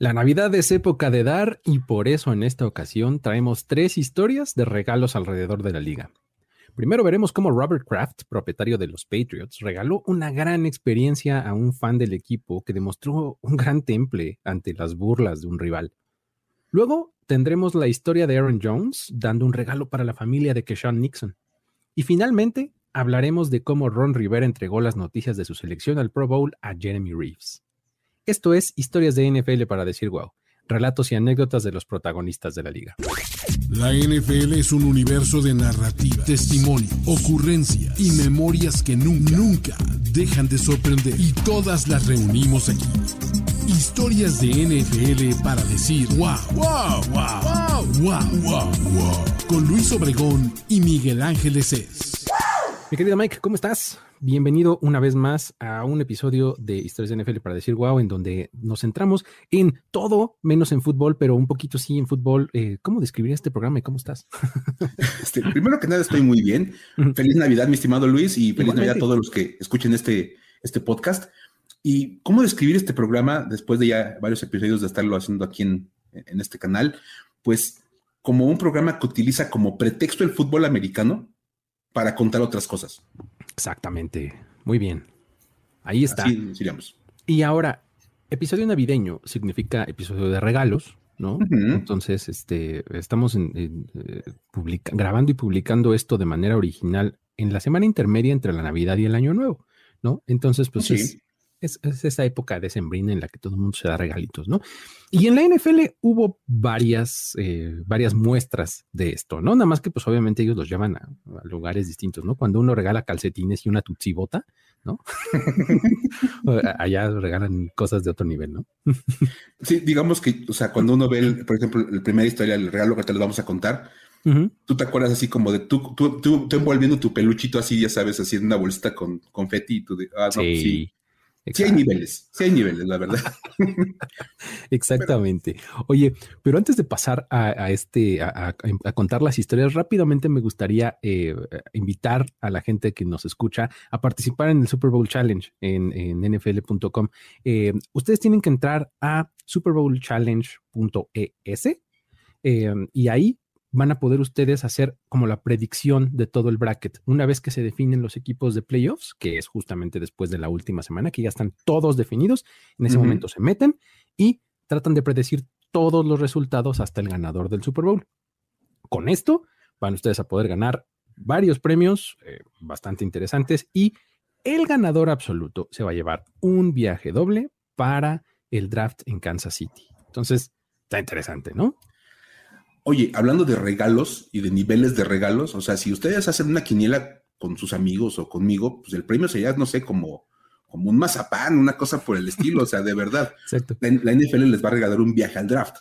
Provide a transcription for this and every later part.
La Navidad es época de dar y por eso en esta ocasión traemos tres historias de regalos alrededor de la liga. Primero veremos cómo Robert Kraft, propietario de los Patriots, regaló una gran experiencia a un fan del equipo que demostró un gran temple ante las burlas de un rival. Luego tendremos la historia de Aaron Jones dando un regalo para la familia de Keshawn Nixon. Y finalmente hablaremos de cómo Ron Rivera entregó las noticias de su selección al Pro Bowl a Jeremy Reeves. Esto es Historias de NFL para decir wow, relatos y anécdotas de los protagonistas de la liga. La NFL es un universo de narrativa, testimonio, ocurrencia y memorias que nunca, nunca dejan de sorprender. Y todas las reunimos aquí. Historias de NFL para decir wow, wow, wow, wow, wow, wow, wow. Con Luis Obregón y Miguel Ángeles es. Mi querido Mike, ¿cómo estás? Bienvenido una vez más a un episodio de Historias de NFL para decir wow, en donde nos centramos en todo menos en fútbol, pero un poquito sí en fútbol. Eh, ¿Cómo describir este programa y cómo estás? Este, primero que nada, estoy muy bien. Feliz Navidad, mi estimado Luis, y feliz Navidad a todos los que escuchen este, este podcast. ¿Y cómo describir este programa después de ya varios episodios de estarlo haciendo aquí en, en este canal? Pues como un programa que utiliza como pretexto el fútbol americano para contar otras cosas. Exactamente. Muy bien. Ahí está. Así diríamos. Y ahora, episodio navideño significa episodio de regalos, ¿no? Entonces, este, estamos en, eh, grabando y publicando esto de manera original en la semana intermedia entre la Navidad y el Año Nuevo, ¿no? Entonces, pues es, es, esa época de sembrina en la que todo el mundo se da regalitos, ¿no? Y en la NFL hubo varias, eh, varias muestras de esto, ¿no? Nada más que pues obviamente ellos los llevan a, lugares distintos, ¿no? Cuando uno regala calcetines y una tutsibota, ¿no? Allá regalan cosas de otro nivel, ¿no? sí, digamos que, o sea, cuando uno ve, por ejemplo, la primera historia, el regalo que te lo vamos a contar, tú te acuerdas así como de tú, tú, tú, envolviendo tu peluchito así, ya sabes, así en una bolsita con confeti y tú de, ah, no, pues sí. Sí hay niveles, sí hay niveles, la verdad. Exactamente. Oye, pero antes de pasar a, este, a, contar las historias, rápidamente me gustaría eh, invitar a la gente que nos escucha a participar en el Super Bowl Challenge en, nfl.com. Eh, ustedes tienen que entrar a superbowlchallenge.es eh, y ahí van a poder ustedes hacer como la predicción de todo el bracket. Una vez que se definen los equipos de playoffs, que es justamente después de la última semana, que ya están todos definidos, en ese momento se meten y tratan de predecir todos los resultados hasta el ganador del Super Bowl. Con esto van ustedes a poder ganar varios premios eh, bastante interesantes y el ganador absoluto se va a llevar un viaje doble para el draft en Kansas City. Entonces, está interesante, ¿no? Oye, hablando de regalos y de niveles de regalos, o sea, si ustedes hacen una quiniela con sus amigos o conmigo, pues el premio sería, no sé, como, como un mazapán, una cosa por el estilo, o sea, de verdad. Exacto. La, NFL les va a regalar un viaje al draft.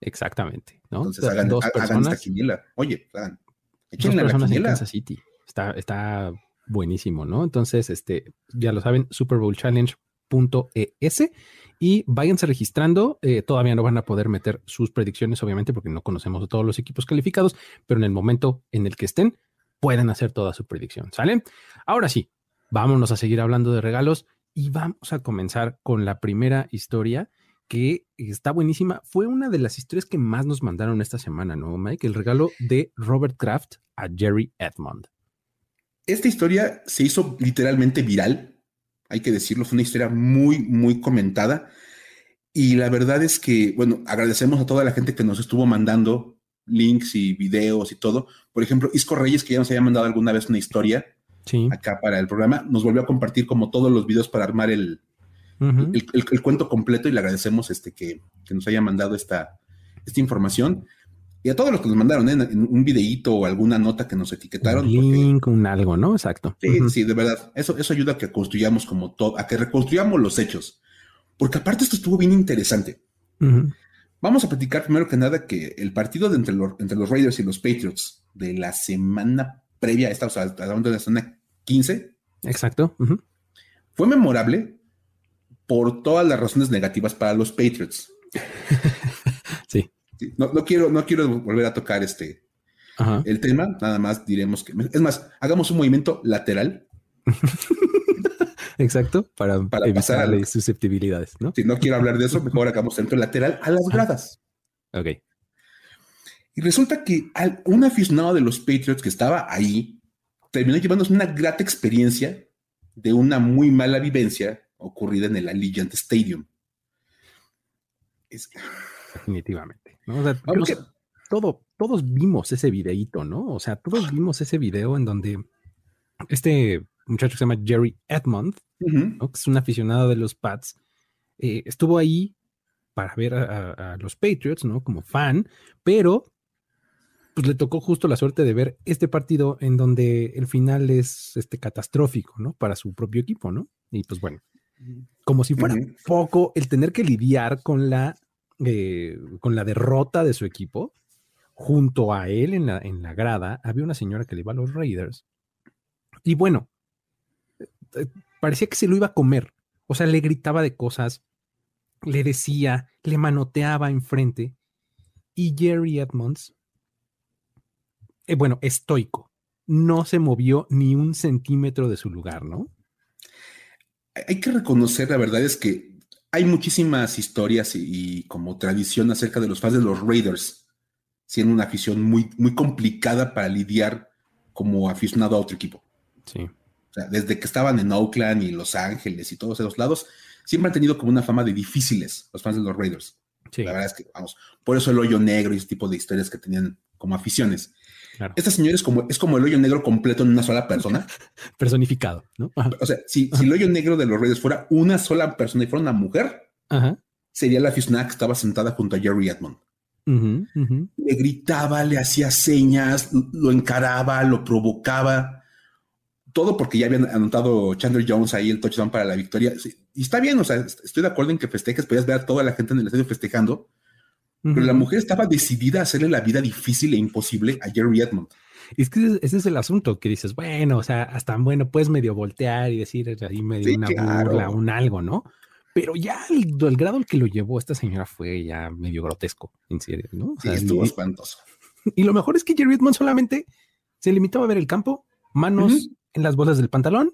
Exactamente, ¿no? Entonces hagan, esta quiniela. Oye, hagan, dos personas la quiniela. en Kansas City. Está, está buenísimo, ¿no? Entonces, este, ya lo saben, Super Bowl Challenge .es y váyanse registrando. Eh, todavía no van a poder meter sus predicciones, obviamente, porque no conocemos a todos los equipos calificados, pero en el momento en el que estén, pueden hacer toda su predicción. ¿Sale? Ahora sí, vámonos a seguir hablando de regalos y vamos a comenzar con la primera historia que está buenísima. Fue una de las historias que más nos mandaron esta semana, ¿no, Mike? El regalo de Robert Kraft a Jerry Edmond. Esta historia se hizo literalmente viral hay que decirlo, fue una historia muy, muy comentada. Y la verdad es que, bueno, agradecemos a toda la gente que nos estuvo mandando links y videos y todo. Por ejemplo, Isco Reyes, que ya nos había mandado alguna vez una historia acá para el programa, nos volvió a compartir como todos los videos para armar el, el, cuento completo y le agradecemos este, que, que nos haya mandado esta, esta información. Y a todos los que nos mandaron ¿eh? en un videíto o alguna nota que nos etiquetaron. Un link, un algo, ¿no? Exacto. Sí, sí, de verdad. Eso, eso ayuda a que construyamos como todo, a que reconstruyamos los hechos. Porque aparte esto estuvo bien interesante. Vamos a platicar primero que nada que el partido de entre, los, entre los Raiders y los Patriots de la semana previa a esta, o sea, de la semana 15. Exacto. Fue memorable por todas las razones negativas para los Patriots. no, quiero, no quiero volver a tocar este el tema, nada más diremos que. Es más, hagamos un movimiento lateral. Exacto, para, Para evitar pasar al- susceptibilidades, ¿no? Si no quiero hablar de eso, mejor hagamos centro lateral a las gradas. Ok. Y resulta que al- un aficionado de los Patriots que estaba ahí terminó llevándose una grata experiencia de una muy mala vivencia ocurrida en el Allegiant Stadium. Es- Definitivamente. ¿No? O sea, creo Vamos que a- todo, todos vimos ese videíto, ¿no? O sea, todos vimos ese video en donde este muchacho que se llama Jerry Edmond. ¿no? que es un aficionado de los Pats, eh, estuvo ahí para ver a, a- a los Patriots, ¿no? Como fan, pero pues le tocó justo la suerte de ver este partido en donde el final es este catastrófico, ¿no? Para su propio equipo, ¿no? Y pues bueno, como si fuera Ujú. poco el tener que lidiar con la, eh, con la derrota de su equipo, junto a él en la, en la grada, había una señora que le iba a los Raiders. Y bueno, eh, parecía que se lo iba a comer. O sea, le gritaba de cosas, le decía, le manoteaba enfrente. Y Jerry Edmonds, eh, bueno, estoico, no se movió ni un centímetro de su lugar, ¿no? hay que reconocer, la verdad es que hay muchísimas historias y, y como tradición acerca de los fans de los Raiders, siendo una afición muy, muy complicada para lidiar como aficionado a otro equipo. Sí. O sea, desde que estaban en Oakland y Los Ángeles y todos esos lados, siempre han tenido como una fama de difíciles los fans de los Raiders. Sí, La verdad es que, vamos, por eso el hoyo negro y ese tipo de historias que tenían como aficiones. Claro. Esta señora es como, es como el hoyo negro completo en una sola persona. Personificado, ¿no? Ajá. O sea, si, si el hoyo negro de los Raiders fuera una sola persona y fuera una mujer, Ajá. sería la aficionada que estaba sentada junto a Jerry Edmond. Le gritaba, le hacía señas, lo encaraba, lo provocaba. Todo porque ya habían anotado Chandler Jones ahí el touchdown para la victoria. Y está bien, o sea, estoy de acuerdo en que festejes, podías ver a toda la gente en el estadio festejando, pero la mujer estaba decidida a hacerle la vida difícil e imposible a Jerry Edmond. Es que ese, es el asunto que dices, bueno, o sea, hasta bueno, puedes medio voltear y decir ahí medio Sí, una claro. burla, un algo, ¿no? Pero ya el, el grado al que lo llevó esta señora fue ya medio grotesco, en serio, ¿no? O Sí, estuvo y- espantoso. Y lo mejor es que Jerry Edmond solamente se limitaba a ver el campo, manos en las bolas del pantalón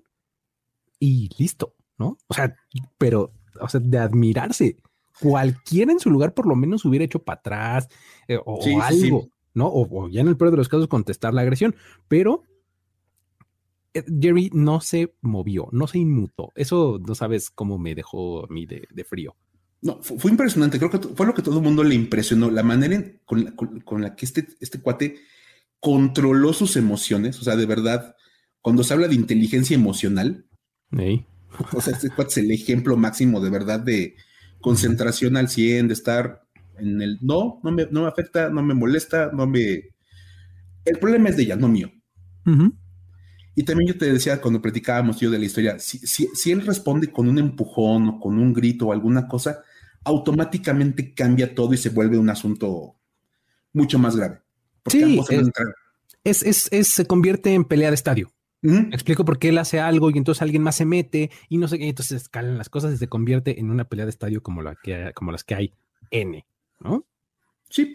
y listo, ¿no? O sea, pero, o sea, de admirarse. Cualquiera en su lugar por lo menos hubiera hecho para atrás eh, o, Sí, sí, algo, ¿no? O, o ya en el peor de los casos contestar la agresión, pero eh, Jerry no se movió, no se inmutó. Eso no sabes cómo me dejó a mí de, de frío. No, fu- fue, impresionante. Creo que fue lo que todo el mundo le impresionó. La manera en- con, la, con- con la que este, este cuate controló sus emociones. O sea, de verdad, cuando se habla de inteligencia emocional, o sea, este cuate es el ejemplo máximo de verdad de concentración al 100, de estar en el no, no me, no me afecta, no me molesta, no me. El problema es de ella, no mío. Y también yo te decía cuando platicábamos yo de la historia, si, si, si él responde con un empujón o con un grito o alguna cosa, automáticamente cambia todo y se vuelve un asunto mucho más grave. Porque Sí, ambos. Es, es, es- se convierte en pelea de estadio. Me explico por qué él hace algo y entonces alguien más se mete y no sé qué, y entonces escalan las cosas y se convierte en una pelea de estadio como, la que, como las que hay N, ¿no? Sí.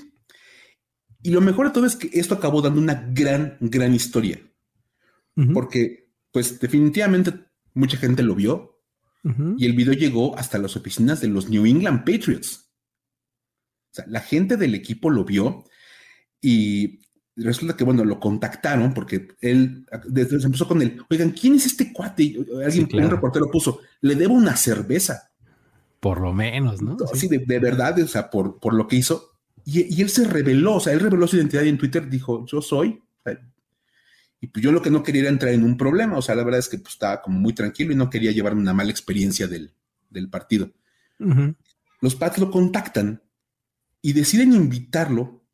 Y lo mejor de todo es que esto acabó dando una gran, gran historia. Porque, pues, definitivamente mucha gente lo vio y el video llegó hasta las oficinas de los New England Patriots. O sea, la gente del equipo lo vio y resulta que, bueno, lo contactaron porque él desde se empezó con él. Oigan, ¿quién es este cuate? Y Alguien, Sí, claro. un reportero puso, le debo una cerveza. Por lo menos, ¿no? Sí. de, de verdad, o sea, por, por lo que hizo. Y, y él se reveló, o sea, él reveló su identidad y en Twitter dijo, yo soy. sea, y pues yo lo que no quería era entrar en un problema, o sea, la verdad es que pues, estaba como muy tranquilo y no quería llevarme una mala experiencia del, del partido. Los Pats lo contactan y deciden invitarlo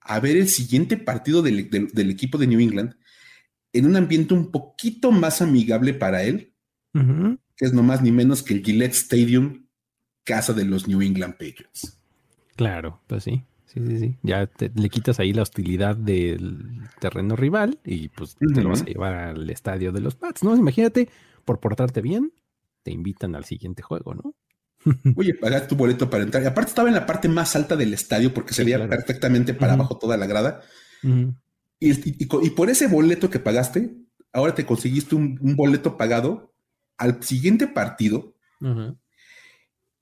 a ver el siguiente partido del, del- del equipo de New England en un ambiente un poquito más amigable para él, que es no más ni menos que el Gillette Stadium, casa de los New England Patriots. Claro, pues sí. Sí, sí, sí. Ya te- le quitas ahí la hostilidad del terreno rival y pues te lo vas a llevar al estadio de los Pats, ¿no? Imagínate, por portarte bien, te invitan al siguiente juego, ¿no? Oye, pagaste tu boleto para entrar. Y aparte estaba en la parte más alta del estadio porque se veía claro. perfectamente para abajo toda la grada. Y, y- y co- y por ese boleto que pagaste, ahora te conseguiste un, un boleto pagado al siguiente partido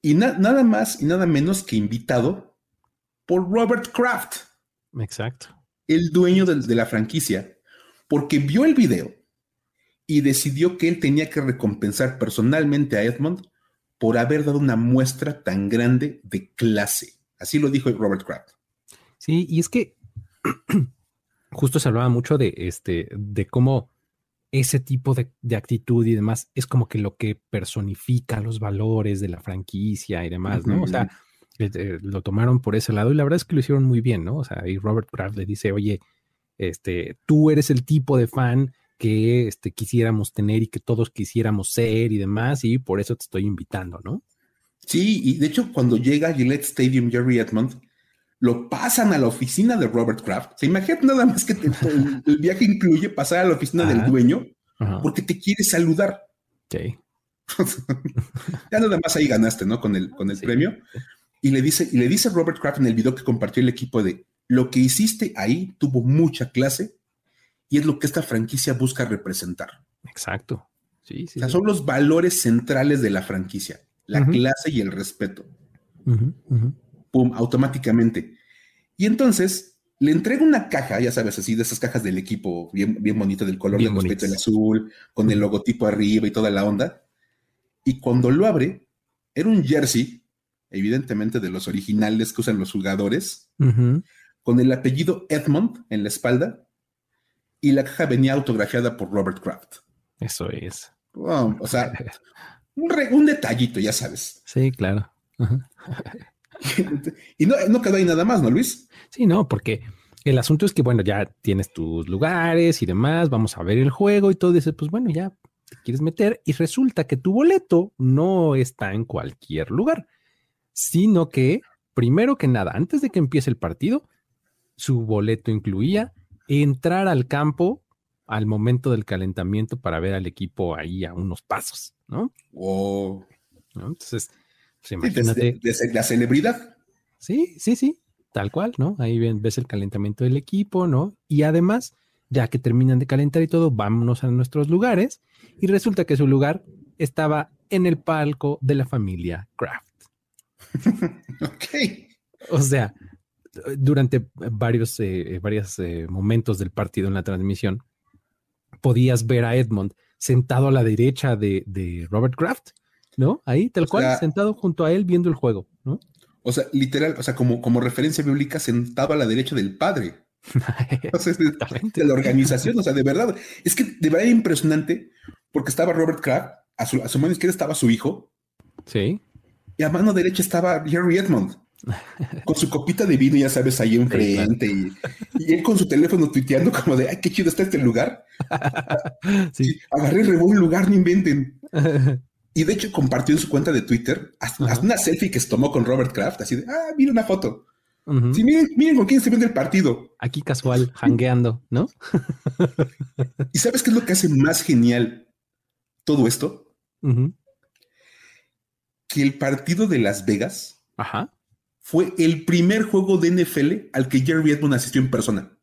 y nada más y nada menos que invitado por Robert Kraft. Exacto. El dueño de la franquicia, porque vio el video y decidió que él tenía que recompensar personalmente a Edmond por haber dado una muestra tan grande de clase. Así lo dijo Robert Kraft. Sí, y es que justo se hablaba mucho de este, de cómo ese tipo de, actitud y demás es como que lo que personifica los valores de la franquicia y demás, ¿no? O sea, eh, eh, lo tomaron por ese lado y la verdad es que lo hicieron muy bien, ¿no? O sea, y Robert Kraft le dice, oye, este, tú eres el tipo de fan que este, quisiéramos tener y que todos quisiéramos ser y demás, y por eso te estoy invitando, ¿no? Sí, y de hecho, cuando llega a Gillette Stadium Jerry Edmond, lo pasan a la oficina de Robert Kraft. Se imagina nada más que el, viaje incluye pasar a la oficina del dueño porque te quiere saludar. Sí. ya nada más ahí ganaste, ¿no? Con el, con el premio. Y le dice, y le dice Robert Kraft en el video que compartió el equipo de lo que hiciste ahí tuvo mucha clase y es lo que esta franquicia busca representar. Exacto. Sí, sí. O sea, son los valores centrales de la franquicia, la clase y el respeto. Pum, automáticamente. Y entonces le entrega una caja, ya sabes, así de esas cajas del equipo, bien, bien bonito, del color del respeto, el azul, con el logotipo arriba y toda la onda. Y cuando lo abre, era un jersey, evidentemente de los originales que usan los jugadores, con el apellido Edmond en la espalda y la caja venía autografiada por Robert Kraft. Eso es. o sea, un, detallito, ya sabes. Sí, claro. y no, no quedó ahí nada más, ¿no, Luis? Sí, no, porque el asunto es que, bueno, ya tienes tus lugares y demás, vamos a ver el juego y todo, dices, pues bueno, ya te quieres meter y resulta que tu boleto no está en cualquier lugar, sino que, primero que nada, antes de que empiece el partido, su boleto incluía entrar al campo al momento del calentamiento para ver al equipo ahí a unos pasos, ¿no? Wow. Entonces, pues imagínate. la celebridad. Sí, sí, sí, tal cual, ¿no? Ahí ves el calentamiento del equipo, ¿no? Y además, ya que terminan de calentar y todo, vámonos a nuestros lugares. Y resulta que su lugar estaba en el palco de la familia Kraft. ok. O sea, durante varios, eh, varios eh, momentos del partido en la transmisión, podías ver a Edmond sentado a la derecha de, Robert Kraft, ¿no? Ahí, tal cual, sentado junto a él viendo el juego, ¿no? O sea, literal, o sea, como, como referencia bíblica, sentado a la derecha del padre. o sea, de, la organización, o sea, de verdad. Es que de verdad impresionante, porque estaba Robert Kraft, a su, a su mano izquierda estaba su hijo. Sí. Y a mano derecha estaba Jerry Edmond con su copita de vino, ya sabes, ahí enfrente, y, él con su teléfono tuiteando como de, ay, qué chido está este lugar. Sí. agarré y un lugar, no inventen. Y de hecho compartió en su cuenta de Twitter hasta, una selfie que se tomó con Robert Kraft, así de, ah, mira una foto. Sí, miren, miren con quién se viendo el partido. Aquí casual, hangueando, ¿no? ¿Y sabes qué es lo que hace más genial todo esto? Que el partido de Las Vegas Ajá fue el primer juego de NFL al que Jerry Edmond asistió en persona.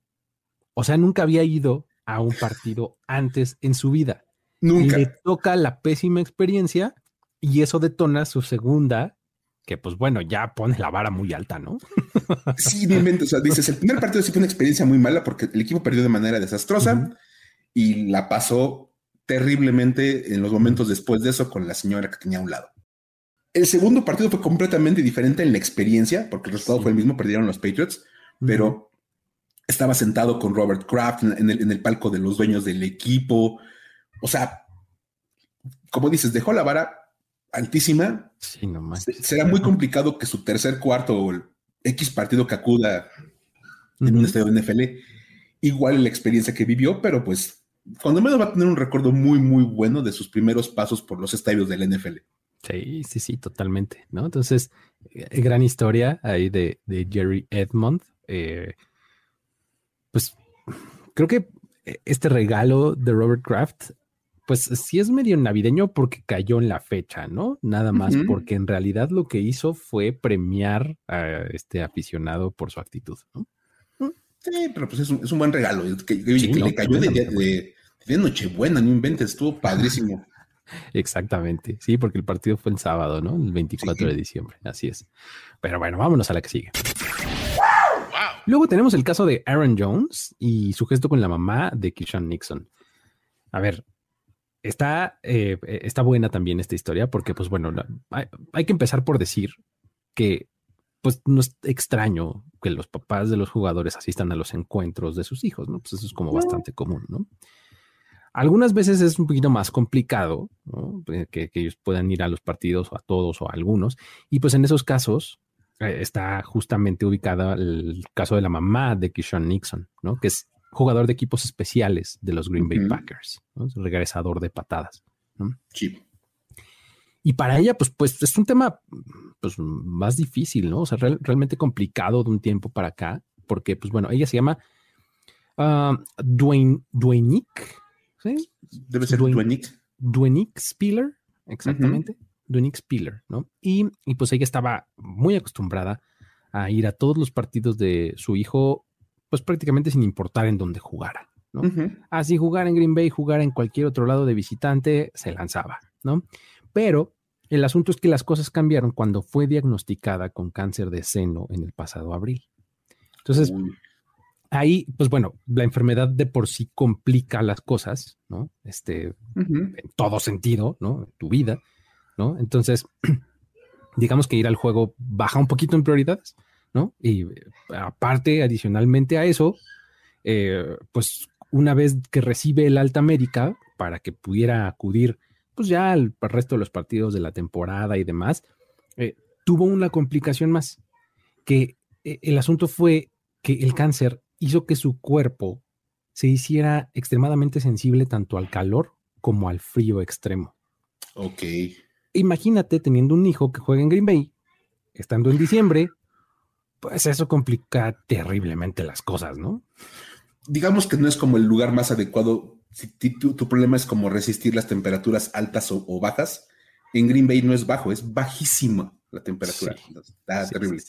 O sea, nunca había ido a un partido antes en su vida. Nunca. Le toca la pésima experiencia y eso detona su segunda, que pues bueno, ya pone la vara muy alta, ¿no? Sí, O sea, dices, el primer partido sí fue una experiencia muy mala porque el equipo perdió de manera desastrosa y la pasó terriblemente en los momentos después de eso con la señora que tenía a un lado. El segundo partido fue completamente diferente en la experiencia, porque el resultado fue el mismo, perdieron los Patriots, pero estaba sentado con Robert Kraft en, el, palco de los dueños del equipo. O sea, como dices, dejó la vara altísima. Sí, no más. Será muy complicado que su tercer cuarto o el X partido que acuda en un estadio de NFL, igual la experiencia que vivió, pero pues cuando menos va a tener un recuerdo muy, muy bueno de sus primeros pasos por los estadios del NFL. Sí, sí, sí, totalmente, ¿no? Entonces, eh, gran historia ahí de, Jerry Edmond. Eh, pues creo que eh, este regalo de Robert Kraft, pues sí es medio navideño porque cayó en la fecha, ¿no? Nada más porque en realidad lo que hizo fue premiar a este aficionado por su actitud, ¿no? Mm, sí, pero pues es un, buen regalo. Que, le cayó de, de, Nochebuena, no inventes, estuvo padrísimo. Exactamente, sí, porque el partido fue el sábado, ¿no? El 24 de diciembre, así es. Pero bueno, vámonos a la que sigue. Luego tenemos el caso de Aaron Jones y su gesto con la mamá de Kishan Nixon. A ver, está, eh, está buena también esta historia porque, pues bueno, hay, que empezar por decir que pues no es extraño que los papás de los jugadores asistan a los encuentros de sus hijos, ¿no? Pues eso es como bastante común, ¿no? Algunas veces es un poquito más complicado eh, que, ellos puedan ir a los partidos o a todos o a algunos. Y pues en esos casos eh, está justamente ubicada el caso de la mamá de Kishon Nixon, ¿no? que es jugador de equipos especiales de los Green Bay Packers, regresador de patadas. Sí. Y para ella, pues, pues es un tema pues, más difícil, ¿no? O sea, realmente complicado de un tiempo para acá, porque, pues bueno, ella se llama uh, Dwayne, Debe ser Duenick. Duenick Spiller, exactamente. Uh Spiller, ¿no? Y, pues ella estaba muy acostumbrada a ir a todos los partidos de su hijo, pues prácticamente sin importar en dónde jugara, ¿no? Así jugar en Green Bay, jugar en cualquier otro lado de visitante, se lanzaba, ¿no? Pero el asunto es que las cosas cambiaron cuando fue diagnosticada con cáncer de seno en el pasado abril. Entonces, ahí, pues bueno, la enfermedad de por sí complica las cosas, ¿no? Este, en todo sentido, ¿no? Tu vida, ¿no? Entonces, digamos que ir al juego baja un poquito en prioridades, ¿no? Y aparte, adicionalmente a eso, eh, pues una vez que recibe el alta médica para que pudiera acudir, pues ya al, resto de los partidos de la temporada y demás, eh, tuvo una complicación más, que eh, el asunto fue que el cáncer hizo que su cuerpo se hiciera extremadamente sensible tanto al calor como al frío extremo. Ok. Imagínate teniendo un hijo que juega en Green Bay, estando en diciembre, pues eso complica terriblemente las cosas, ¿no? Digamos que no es como el lugar más adecuado. Si tu, problema es como resistir las temperaturas altas o, bajas, en Green Bay no es bajo, es bajísima la temperatura. está terrible.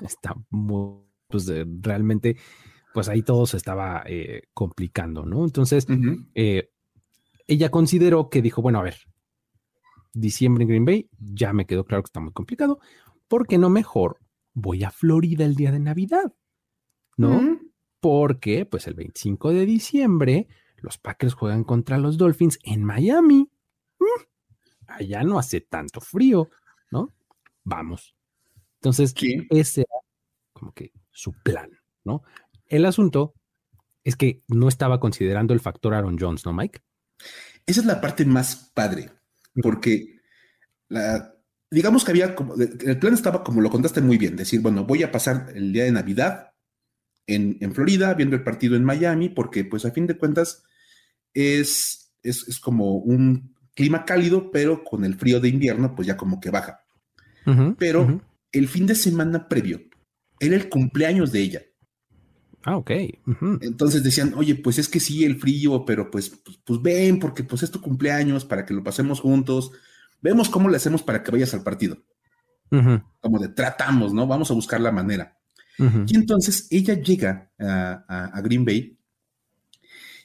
Está muy, pues realmente pues ahí todo se estaba eh, complicando, ¿no? Entonces, eh, ella consideró que dijo, bueno, a ver, diciembre en Green Bay, ya me quedó claro que está muy complicado, ¿por qué no mejor voy a Florida el día de Navidad? ¿No? Porque, pues el 25 de diciembre, los Packers juegan contra los Dolphins en Miami. Mm, allá no hace tanto frío, ¿no? Vamos. Entonces, ese era como que su plan, ¿no? El asunto es que no estaba considerando el factor Aaron Jones, ¿no, Mike? Esa es la parte más padre, porque la, digamos que había como, el plan estaba como lo contaste muy bien, decir, bueno, voy a pasar el día de Navidad en, Florida, viendo el partido en Miami, porque pues a fin de cuentas es, es, como un clima cálido, pero con el frío de invierno, pues ya como que baja. pero el fin de semana previo era el cumpleaños de ella. Ah, ok. Entonces decían, oye, pues es que sí, el frío, pero pues, pues, pues, ven, porque pues es tu cumpleaños, para que lo pasemos juntos. Vemos cómo le hacemos para que vayas al partido. Como de tratamos, ¿no? Vamos a buscar la manera. Y entonces ella llega a, Green Bay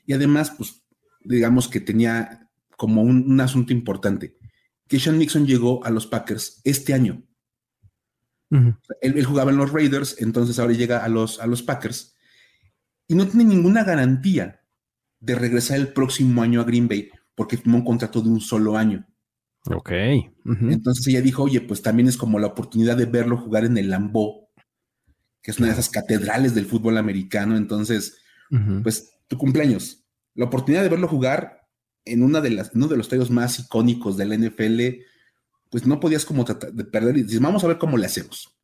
y además, pues, digamos que tenía como un, asunto importante, que Sean Nixon llegó a los Packers este año. él, jugaba en los Raiders, entonces ahora llega a los, a los Packers y no tiene ninguna garantía de regresar el próximo año a Green Bay porque firmó un contrato de un solo año. Ok. Entonces ella dijo, oye, pues también es como la oportunidad de verlo jugar en el Lambeau, que es una de esas catedrales del fútbol americano. Entonces, pues tu cumpleaños, la oportunidad de verlo jugar en una de las, uno de los estadios más icónicos del NFL, pues no podías como tratar de perder y dices, vamos a ver cómo le hacemos.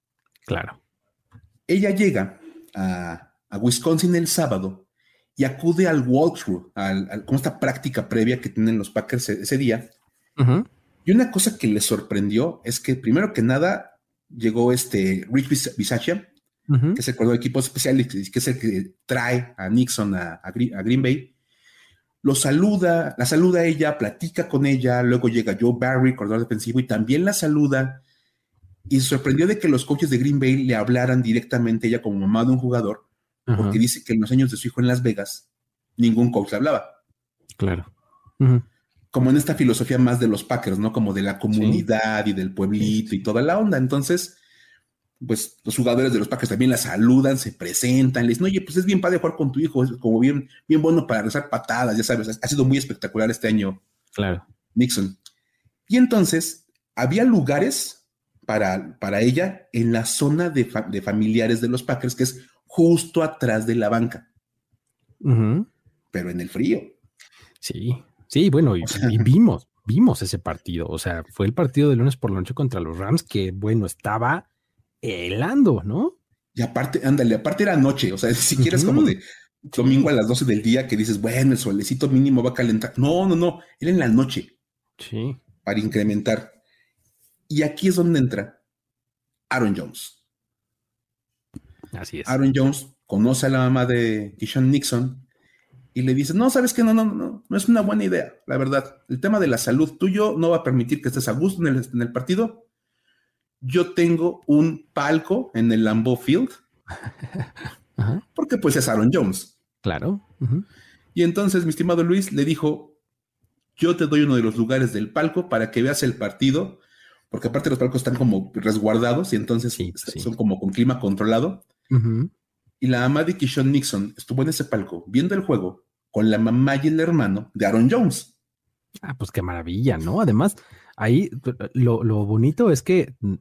Claro. Ella llega a, a Wisconsin el sábado y acude al walkthrough, al, con esta práctica previa que tienen los Packers e, ese, día. Y una cosa que le sorprendió es que, primero que nada, llegó este Rich Bisaccia, que es el coordinador de equipos especiales, que es el que trae a Nixon a, Green Bay. Lo saluda, la saluda a ella, platica con ella, luego llega Joe Barry, coordinador defensivo, y también la saluda. Y se sorprendió de que los coaches de Green Bay le hablaran directamente a ella como mamá de un jugador, porque dice que en los años de su hijo en Las Vegas, ningún coach le hablaba. Claro. como en esta filosofía más de los Packers, ¿no? Como de la comunidad y del pueblito y toda la onda. Entonces, pues los jugadores de los Packers también la saludan, se presentan, les dicen, oye, pues es bien padre jugar con tu hijo, es como bien, bien bueno para rezar patadas, ya sabes, ha sido muy espectacular este año. Claro. Nixon. Y entonces había lugares para, para ella en la zona de, familiares de los Packers, que es justo atrás de la banca. Pero en el frío. Sí, sí, bueno, y, vimos, vimos ese partido. O sea, fue el partido de lunes por la noche contra los Rams, que bueno, estaba helando, ¿no? Y aparte, ándale, aparte era noche, o sea, si quieres como de domingo a las 12 del día que dices, bueno, el solecito mínimo va a calentar. No, no, no, era en la noche. Sí. Para incrementar. Y aquí es donde entra Aaron Jones. Así es. Aaron Jones conoce a la mamá de Kishon Nixon y le dice, no, sabes que no, no, no, no es una buena idea, la verdad. El tema de la salud tuyo no va a permitir que estés a gusto en el, en el partido. Yo tengo un palco en el Lambeau Field, porque pues es Aaron Jones. Claro. Y entonces mi estimado Luis le dijo, yo te doy uno de los lugares del palco para que veas el partido porque aparte los palcos están como resguardados y entonces son como con clima controlado. Y la mamá de Kishon Nixon estuvo en ese palco viendo el juego con la mamá y el hermano de Aaron Jones. Ah, pues qué maravilla, ¿no? Además, ahí lo, bonito es que mm,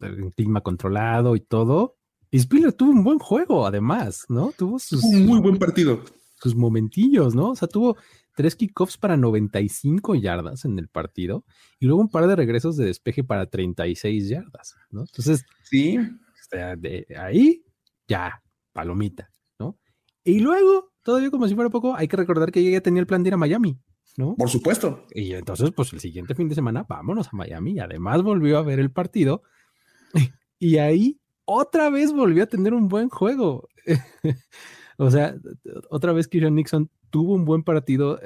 el clima controlado y todo. Y Spiller tuvo un buen juego, además, ¿no? Tuvo sus. Un muy buen partido. Sus momentillos, ¿no? O sea, tuvo tres kickoffs para 95 yardas en el partido y luego un par de regresos de despeje para 36 yardas, ¿no? Entonces, sí, de ahí ya, palomita, ¿no? Y luego, todavía como si fuera poco, hay que recordar que ya tenía el plan de ir a Miami, ¿no? Por supuesto. Y entonces, pues el siguiente fin de semana, vámonos a Miami. Y además volvió a ver el partido y ahí otra vez volvió a tener un buen juego. o sea, otra vez Kieran Nixon tuvo un buen partido.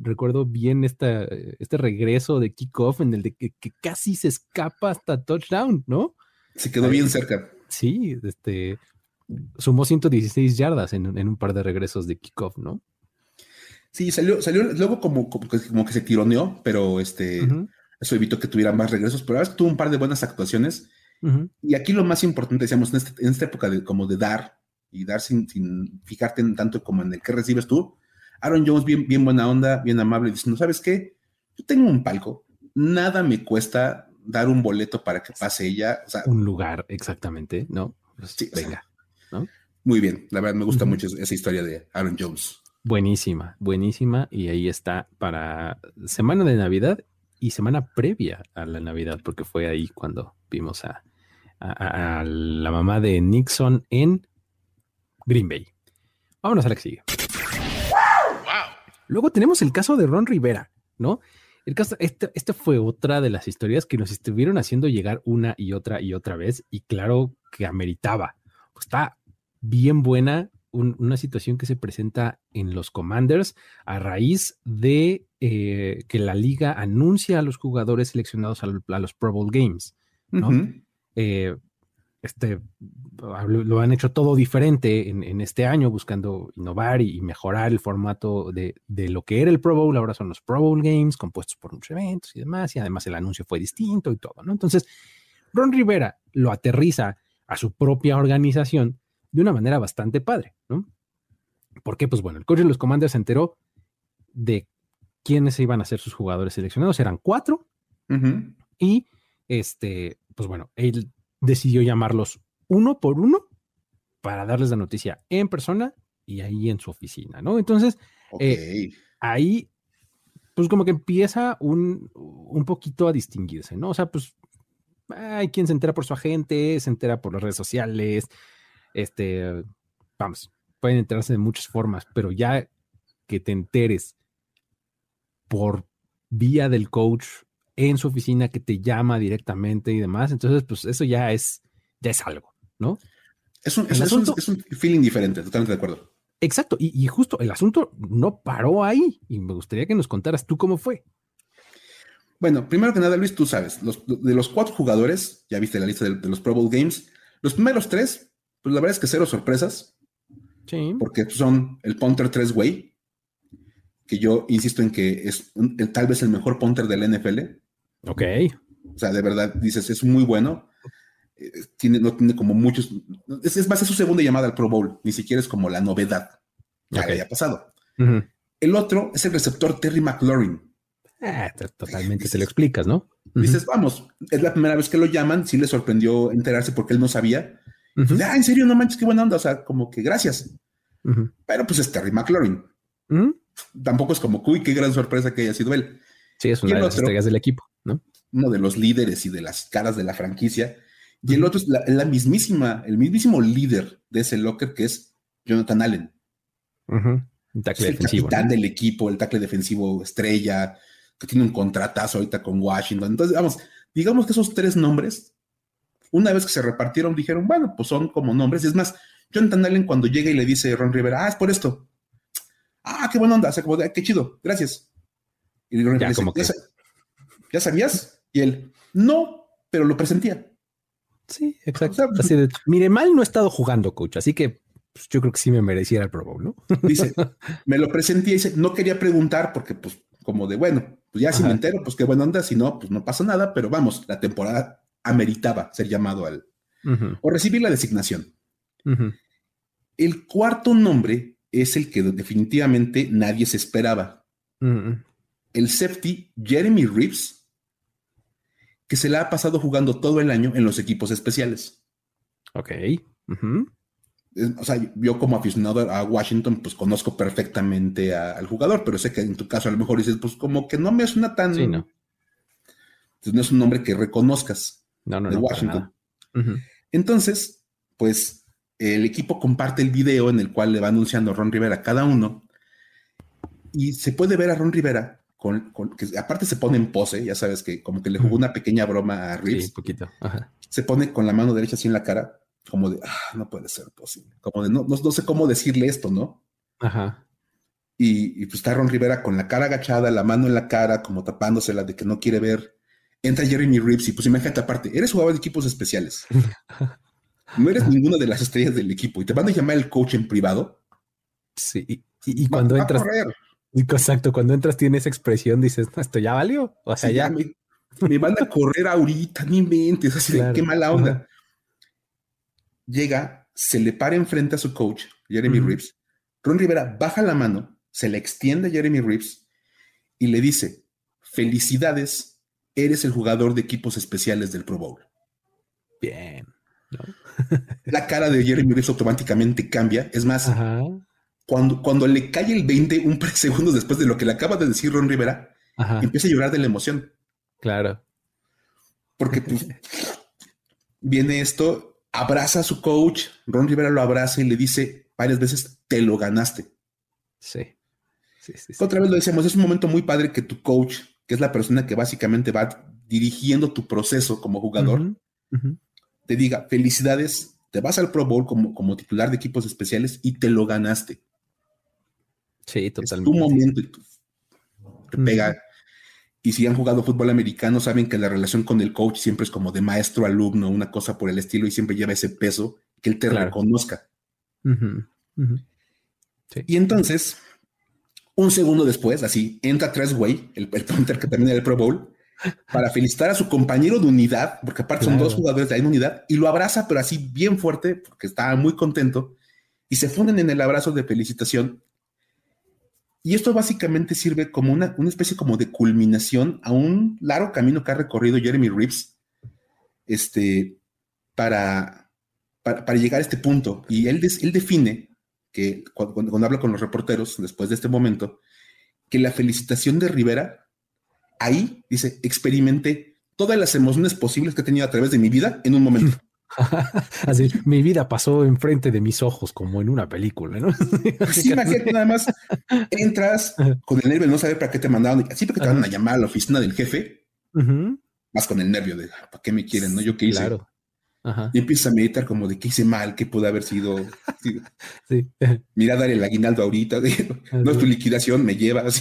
Recuerdo bien esta, este regreso de kickoff en el de que, casi se escapa hasta touchdown, ¿no? Se quedó bien cerca. Sí, este sumó 116 yardas en, un par de regresos de kickoff, ¿no? Sí, salió, salió luego como, como, que, se tironeó, pero este, eso evitó que tuviera más regresos, pero ahora tuvo un par de buenas actuaciones. Y aquí lo más importante, decíamos, en, este, en esta época de, como de dar y dar sin, sin, fijarte en tanto como en el que recibes tú, Aaron Jones, bien, bien buena onda, bien amable, diciendo, ¿sabes qué? Yo tengo un palco, nada me cuesta dar un boleto para que pase ella. un lugar, exactamente, ¿no? Pues, sí, venga. Muy bien, la verdad me gusta mucho esa historia de Aaron Jones. Buenísima, buenísima. Y ahí está para semana de Navidad y semana previa a la Navidad, porque fue ahí cuando vimos a, a la mamá de Nixon en Green Bay. Vámonos a la que sigue. Luego tenemos el caso de Ron Rivera, ¿no? El caso, este, este, fue otra de las historias que nos estuvieron haciendo llegar una y otra y otra vez, y claro que ameritaba. Pues está bien buena una situación que se presenta en los Commanders a raíz de eh, que la liga anuncia a los jugadores seleccionados a, los Pro Bowl Games, ¿no? este, lo han hecho todo diferente en, este año, buscando innovar y, mejorar el formato de, lo que era el Pro Bowl. Ahora son los Pro Bowl Games, compuestos por muchos eventos y demás, y además el anuncio fue distinto y todo, ¿no? Entonces, Ron Rivera lo aterriza a su propia organización de una manera bastante padre, ¿no? Porque, pues bueno, el coach de los Commanders se enteró de quiénes iban a ser sus jugadores seleccionados, eran cuatro, y este, pues bueno, él decidió llamarlos uno por uno para darles la noticia en persona y ahí en su oficina, ¿no? Entonces, eh, ahí, pues como que empieza un, un poquito a distinguirse, ¿no? O sea, pues hay quien se entera por su agente, se entera por las redes sociales, este, vamos, pueden enterarse de muchas formas, pero ya que te enteres por vía del coach en su oficina que te llama directamente y demás. Entonces, pues eso ya es, ya es algo, ¿no? Es un, es, un, feeling diferente, totalmente de acuerdo. Exacto, y, justo el asunto no paró ahí y me gustaría que nos contaras tú cómo fue. Bueno, primero que nada, Luis, tú sabes, de los cuatro jugadores, ya viste la lista de, los Pro Bowl Games, los primeros tres, pues la verdad es que cero sorpresas. Sí. Porque son el punter tres way, que yo insisto en que es tal vez el mejor punter del NFL. Ok. O sea, de verdad, dices, es muy bueno. Eh, tiene, no tiene como muchos. Es, más, es su segunda llamada al Pro Bowl. Ni siquiera es como la novedad. Ya okay. había pasado. El otro es el receptor Terry McLaurin. Ah, totalmente te lo explicas, ¿no? Dices, vamos, es la primera vez que lo llaman. Sí le sorprendió enterarse porque él no sabía. Ah, en serio, no manches, qué buena onda. O sea, como que gracias. Pero pues es Terry McLaurin. Tampoco es como, uy, qué gran sorpresa que haya sido él. Sí, es una de las estrellas del equipo, ¿no? Uno de los líderes y de las caras de la franquicia. Y el otro es la, mismísima, el mismísimo líder de ese locker que es Jonathan Allen. El tackle defensivo. El capitán del equipo, el tackle defensivo estrella, que tiene un contratazo ahorita con Washington. Entonces, vamos, digamos que esos tres nombres, una vez que se repartieron, dijeron, bueno, pues son como nombres. Y es más, Jonathan Allen cuando llega y le dice a Ron Rivera, ah, es por esto. Ah, qué buena onda, o sea, como, qué chido, gracias. Y Ron Rivera dice, ¿Ya, sabías? Y él, no, pero lo presentía. Sí, exacto. Pues, así de, mire, mal no he estado jugando, coach, así que pues, yo creo que sí me mereciera el Pro Bowl, ¿no? Dice, me lo presenté y dice, no quería preguntar porque, pues, como de, bueno, pues ya si me entero, pues qué buena onda, si no, pues no pasa nada, pero vamos, la temporada ameritaba ser llamado al, o recibir la designación. El cuarto nombre es el que definitivamente nadie se esperaba. El safety Jeremy Reeves, que se la ha pasado jugando todo el año en los equipos especiales. Ok. O sea, yo como aficionado a Washington, pues conozco perfectamente al jugador, pero sé que en tu caso a lo mejor dices, pues como que no me suena tan... Sí, no. Entonces no es un nombre que reconozcas no, no, de Washington. Entonces, pues el equipo comparte el video en el cual le va anunciando a Ron Rivera cada uno y se puede ver a Ron Rivera con, que aparte se pone en pose, ya sabes que como que le jugó una pequeña broma a Reeves. Sí, poquito. Se pone con la mano derecha así en la cara, como de, ah, no puede ser posible. Como de, no, no, sé cómo decirle esto, ¿no? Ajá. Y, y, pues está Ron Rivera con la cara agachada, la mano en la cara, como tapándosela de que no quiere ver. Entra Jeremy Reeves y pues imagínate aparte, eres jugador de equipos especiales. No eres ninguna de las estrellas del equipo y te van a llamar el coach en privado. Sí, y, cuando entras. Exacto, cuando entras tiene esa expresión, dices, no, esto ya valió. O sea, ya. Me, van a correr ahorita, ni mentes, así de qué mala onda. Llega, se le para enfrente a su coach, Jeremy Reeves. Ron Rivera baja la mano, se le extiende a Jeremy Reeves y le dice: Felicidades, eres el jugador de equipos especiales del Pro Bowl. Bien. la cara de Jeremy Reeves automáticamente cambia. Es más, cuando, cuando le cae el 20, un par de segundos después de lo que le acaba de decir Ron Rivera, empieza a llorar de la emoción. Claro. Porque pues, viene esto, abraza a su coach, Ron Rivera lo abraza y le dice varias veces, te lo ganaste. Sí. Otra vez lo decíamos, es un momento muy padre que tu coach, que es la persona que básicamente va dirigiendo tu proceso como jugador, te diga, felicidades, te vas al Pro Bowl como, como titular de equipos especiales y te lo ganaste. Sí, totalmente. Es tu momento y te pega. Y si han jugado fútbol americano, saben que la relación con el coach siempre es como de maestro-alumno, una cosa por el estilo, y siempre lleva ese peso que él te reconozca. Y entonces, un segundo después, así, entra Tresway, el, el punter que era el Pro Bowl, para felicitar a su compañero de unidad, porque aparte son dos jugadores de la unidad, y lo abraza, pero así bien fuerte, porque estaba muy contento, y se funden en el abrazo de felicitación. Y esto básicamente sirve como una, una especie como de culminación a un largo camino que ha recorrido Jeremy Reeves este, para, para, llegar a este punto. Y él, él define que cuando, cuando habla con los reporteros después de este momento, que la felicitación de Rivera ahí, dice, experimenté todas las emociones posibles que he tenido a través de mi vida en un momento. Así, mi vida pasó enfrente de mis ojos como en una película, ¿no? sí, imagínate nada más, entras con el nervio de no saber para qué te mandaron, así porque te van a llamar a la oficina del jefe, más con el nervio de ¿para qué me quieren? ¿No? Yo qué hice. Claro. Y empiezas a meditar como de qué hice mal, qué pudo haber sido. sí. Mira, dar el aguinaldo ahorita, no es tu liquidación, me lleva.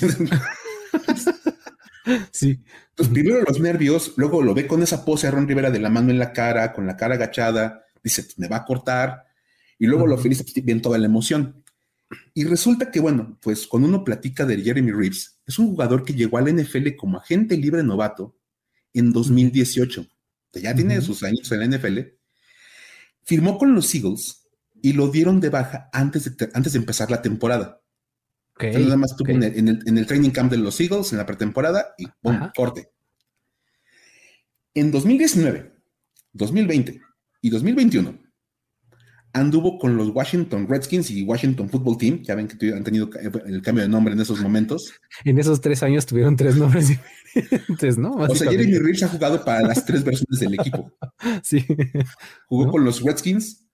Sí. Entonces, primero los nervios, luego lo ve con esa pose a Ron Rivera de la mano en la cara, con la cara agachada, dice, pues, me va a cortar, y luego lo feliz, pues, bien toda la emoción. Y resulta que, bueno, pues cuando uno platica de Jeremy Reeves, es un jugador que llegó al NFL como agente libre novato en 2018. Ya tiene sus años en la NFL. Firmó con los Eagles y lo dieron de baja antes de, antes de empezar la temporada. nada más estuvo en, el, training camp de los Eagles en la pretemporada y ¡pum! corte. En 2019, 2020 y 2021 anduvo con los Washington Redskins y Washington Football Team. Ya ven que han tenido el cambio de nombre en esos momentos. En esos tres años tuvieron tres nombres diferentes, ¿no? O sea, Jeremy Reeves ha jugado para las tres versiones del equipo. Sí. Jugó con los Redskins,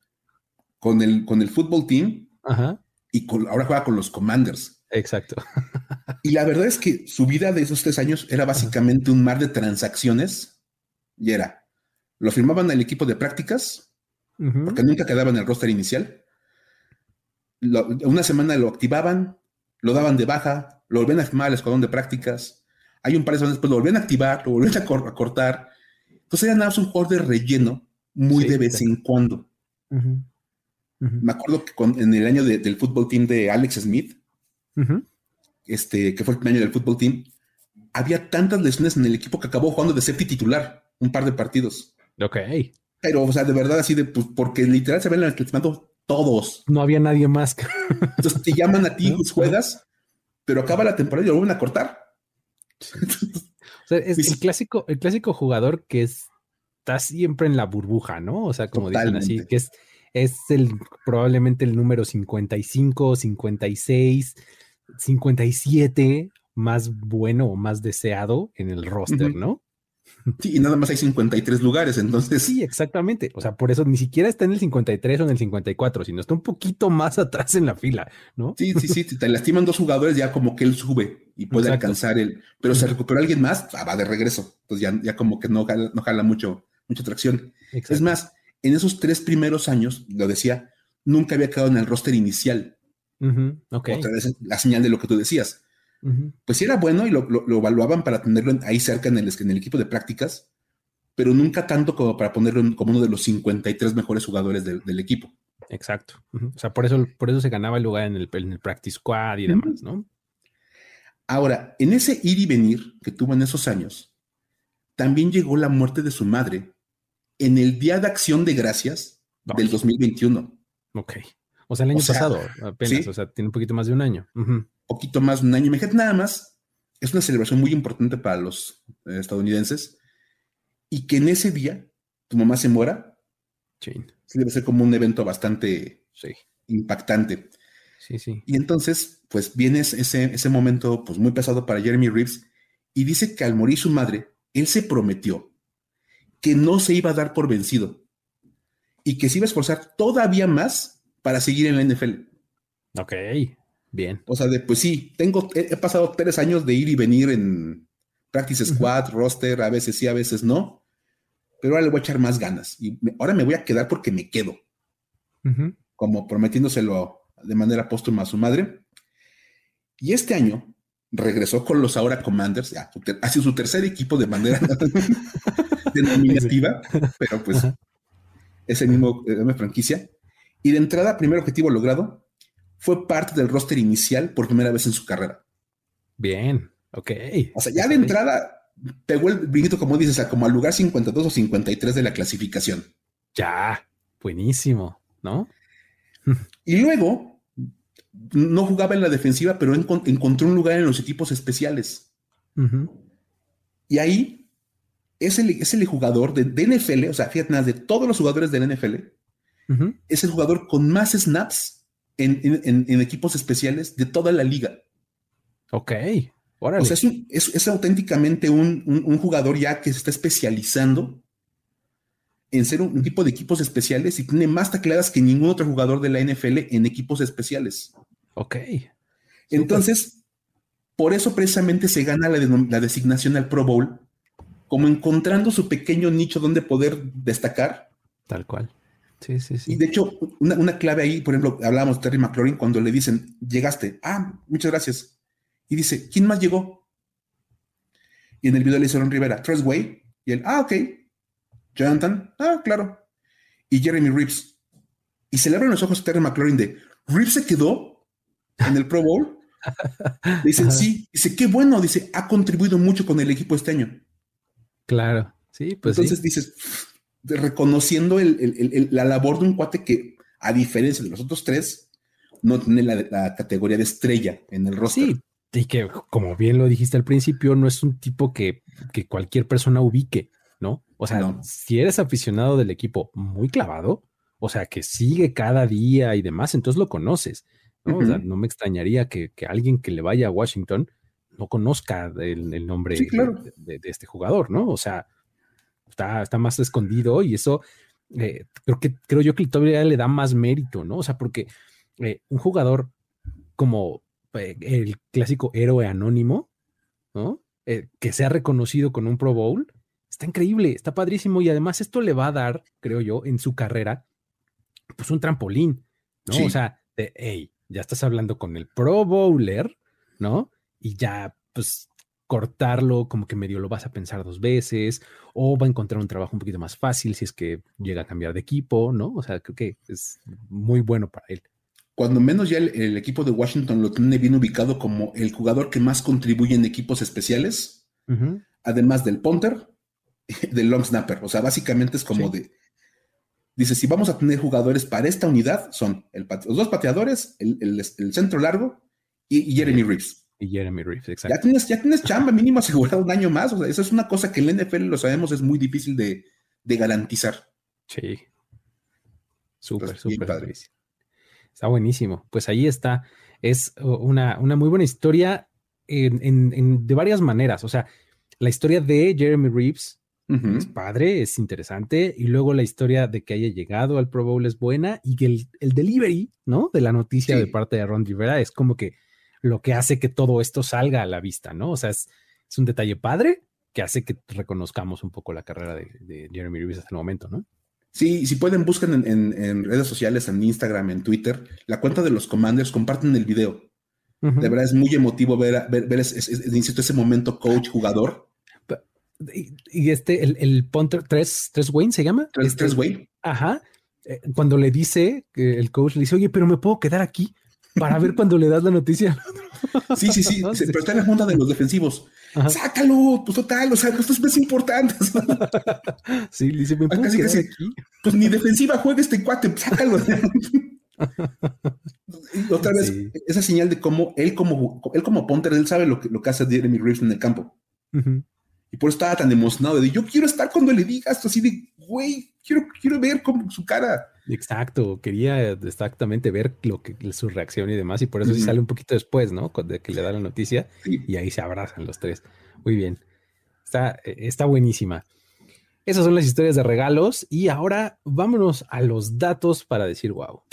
con el, con el Football Team y ahora juega con los Commanders. Exacto. Y la verdad es que su vida de esos tres años era básicamente un mar de transacciones y era, lo firmaban al equipo de prácticas, porque nunca quedaba en el roster inicial. una semana lo activaban, lo daban de baja, lo volvían a firmar al escuadrón de prácticas. Hay un par de semanas después lo volvían a activar, lo volvían a, cortar. Entonces era nada más un jugador de relleno muy de vez en cuando. Me acuerdo que en el año del fútbol team de Alex Smith, este, que fue el año del fútbol team, había tantas lesiones en el equipo que acabó jugando de safety titular un par de partidos. Ok. Pero, o sea, de verdad, así de, pues, porque literal se ven en el todos. No había nadie más. Entonces te llaman a ti, juegas, pero acaba la temporada y lo vuelven a cortar. o sea, es el clásico, el clásico jugador que está siempre en la burbuja, ¿no? O sea, como dicen así, que es, es el probablemente el número 55, 56, 57 más bueno o más deseado en el roster, ¿no? Sí, y nada más hay 53 lugares, entonces. Sí, exactamente. O sea, por eso ni siquiera está en el 53 o en el 54, sino está un poquito más atrás en la fila, ¿no? Sí, sí, sí. Te lastiman dos jugadores, ya como que él sube y puede alcanzar el. Pero se recupera alguien más, ah, va de regreso. Entonces ya, ya como que no jala, no jala mucho, mucha tracción. Es más, en esos tres primeros años, lo decía, nunca había quedado en el roster inicial. Otra vez la señal de lo que tú decías pues sí era bueno y lo, evaluaban para tenerlo ahí cerca en el, en el equipo de prácticas, pero nunca tanto como para ponerlo como uno de los 53 mejores jugadores del, equipo. Exacto. O sea, por eso, por eso se ganaba el lugar en el, en el practice squad y demás, ¿no? Ahora, en ese ir y venir que tuvo en esos años, también llegó la muerte de su madre en el Día de Acción de Gracias del 2021. Ok. O sea, el año pasado, apenas, o sea, tiene un poquito más de un año poquito más de un año. Imagínate nada más, es una celebración muy importante para los eh, estadounidenses y que en ese día tu mamá se muera. Sí. debe ser como un evento bastante impactante. Sí, sí. Y entonces, pues viene ese, ese momento pues muy pesado para Jeremy Reeves y dice que al morir su madre, él se prometió que no se iba a dar por vencido y que se iba a esforzar todavía más para seguir en la NFL. Ok. Bien. O sea, de, pues sí, tengo, he, pasado tres años de ir y venir en practice squad, roster, a veces sí, a veces no, pero ahora le voy a echar más ganas y ahora me voy a quedar porque me quedo, como prometiéndoselo de manera póstuma a su madre. Y este año regresó con los ahora Commanders, ya, ha sido su tercer equipo de manera denominativa, pero pues es el mismo, la misma franquicia. Y de entrada, primer objetivo logrado, fue parte del roster inicial por primera vez en su carrera. Bien, ok. O sea, ya de entrada pegó el brinquito, como dices, como al lugar 52 o 53 de la clasificación. Ya, buenísimo, ¿no? Y luego no jugaba en la defensiva, pero encontró un lugar en los equipos especiales. Y ahí es el, jugador de, NFL, o sea, fíjate, de todos los jugadores del NFL, es el jugador con más snaps en, equipos especiales de toda la liga. Ok. O sea, es, auténticamente un, jugador ya que se está especializando en ser un, tipo de equipos especiales y tiene más tacleadas que ningún otro jugador de la NFL en equipos especiales. Ok. Entonces, por eso precisamente se gana la, la, designación al Pro Bowl, como encontrando su pequeño nicho donde poder destacar. Tal cual. Sí, sí, sí. Y de hecho, una, clave ahí, por ejemplo, hablábamos de Terry McLaurin cuando le dicen, llegaste, ah, muchas gracias. Y dice, ¿quién más llegó? Y en el video le hicieron Rivera, Way. Y él, ah, ok. Jonathan, ah, claro. Y Jeremy Reeves. Y se le abren los ojos a Terry McLaurin de, Reeves se quedó. en el Pro Bowl. Dicen, sí, dice, qué bueno, dice, ha contribuido mucho con el equipo este año. Claro, sí, pues. Entonces dices, reconociendo la labor de un cuate que, a diferencia de los otros tres, no tiene la, categoría de estrella en el roster. Sí, y que, como bien lo dijiste al principio, no es un tipo que, que cualquier persona ubique, ¿no? O sea, si eres aficionado del equipo muy clavado, o sea, que sigue cada día y demás, entonces lo conoces, ¿no? O sea, no me extrañaría que, alguien que le vaya a Washington no conozca el, nombre de, este jugador, ¿no? O sea, está, está más escondido y eso eh, creo que creo yo que todavía le da más mérito, ¿no? O sea, porque eh, un jugador como eh, el clásico héroe anónimo, ¿no? Que sea reconocido con un Pro Bowl, está increíble, está padrísimo y además esto le va a dar, creo yo, en su carrera, pues un trampolín, ¿no? O sea, de, hey, ya estás hablando con el Pro Bowler, ¿no? Y ya, pues cortarlo, como que medio lo vas a pensar dos veces, o va a encontrar un trabajo un poquito más fácil si es que llega a cambiar de equipo, ¿no? O sea, creo que es muy bueno para él cuando menos ya el, equipo de Washington lo tiene bien ubicado como el jugador que más contribuye en equipos especiales, además del punter, del long snapper. O sea, básicamente es como de, dice, si vamos a tener jugadores para esta unidad, son los dos pateadores, el, centro largo y, Jeremy Reeves. Y Jeremy Reeves, exacto. Ya tienes, ya tienes chamba mínimo asegurado un año más. O sea, eso es una cosa que en la NFL, lo sabemos, es muy difícil de, garantizar. Sí. Súper, súper difícil. Está buenísimo. Pues ahí está. Es una, una muy buena historia en, de varias maneras. O sea, la historia de Jeremy Reeves es padre, es interesante. Y luego la historia de que haya llegado al Pro Bowl es buena. Y que el, el delivery, ¿no? De la noticia de parte de Ron Rivera es como que lo que hace que todo esto salga a la vista, ¿no? O sea, es, es un detalle padre que hace que reconozcamos un poco la carrera de, de Jeremy Reeves hasta el momento, ¿no? Sí, si pueden, buscan en, redes sociales, en Instagram, en Twitter, la cuenta de los Commanders, comparten el video. De verdad es muy emotivo ver, ver, ver ese, momento coach, jugador. Y, este, el, el punter, tres, tres Wayne se llama. Tres, este, tres Wayne. Ajá. Eh, cuando le dice, que el coach le dice, oye, pero me puedo quedar aquí para ver cuando le das la noticia. Sí, sí, sí, pero está en la junta de los defensivos. Sácalo, pues total, o sea, esto es importante. sí, dice, ¿me puedo casi, aquí? Pues ni defensiva juega este cuate, sácalo. y otra vez, esa señal de cómo él como, él como Ponter, él sabe lo que, lo que hace Jeremy Reeves en el campo. Y por eso estaba tan emocionado de, yo quiero estar cuando le digas, así de, güey, quiero, quiero ver cómo su cara. Exacto, quería exactamente ver lo que su reacción y demás, y por eso sí sale un poquito después, ¿no? De que le da la noticia y ahí se abrazan los tres. Muy bien. Está, eh, está buenísima. Esas son las historias de regalos y ahora vámonos a los datos para decir wow.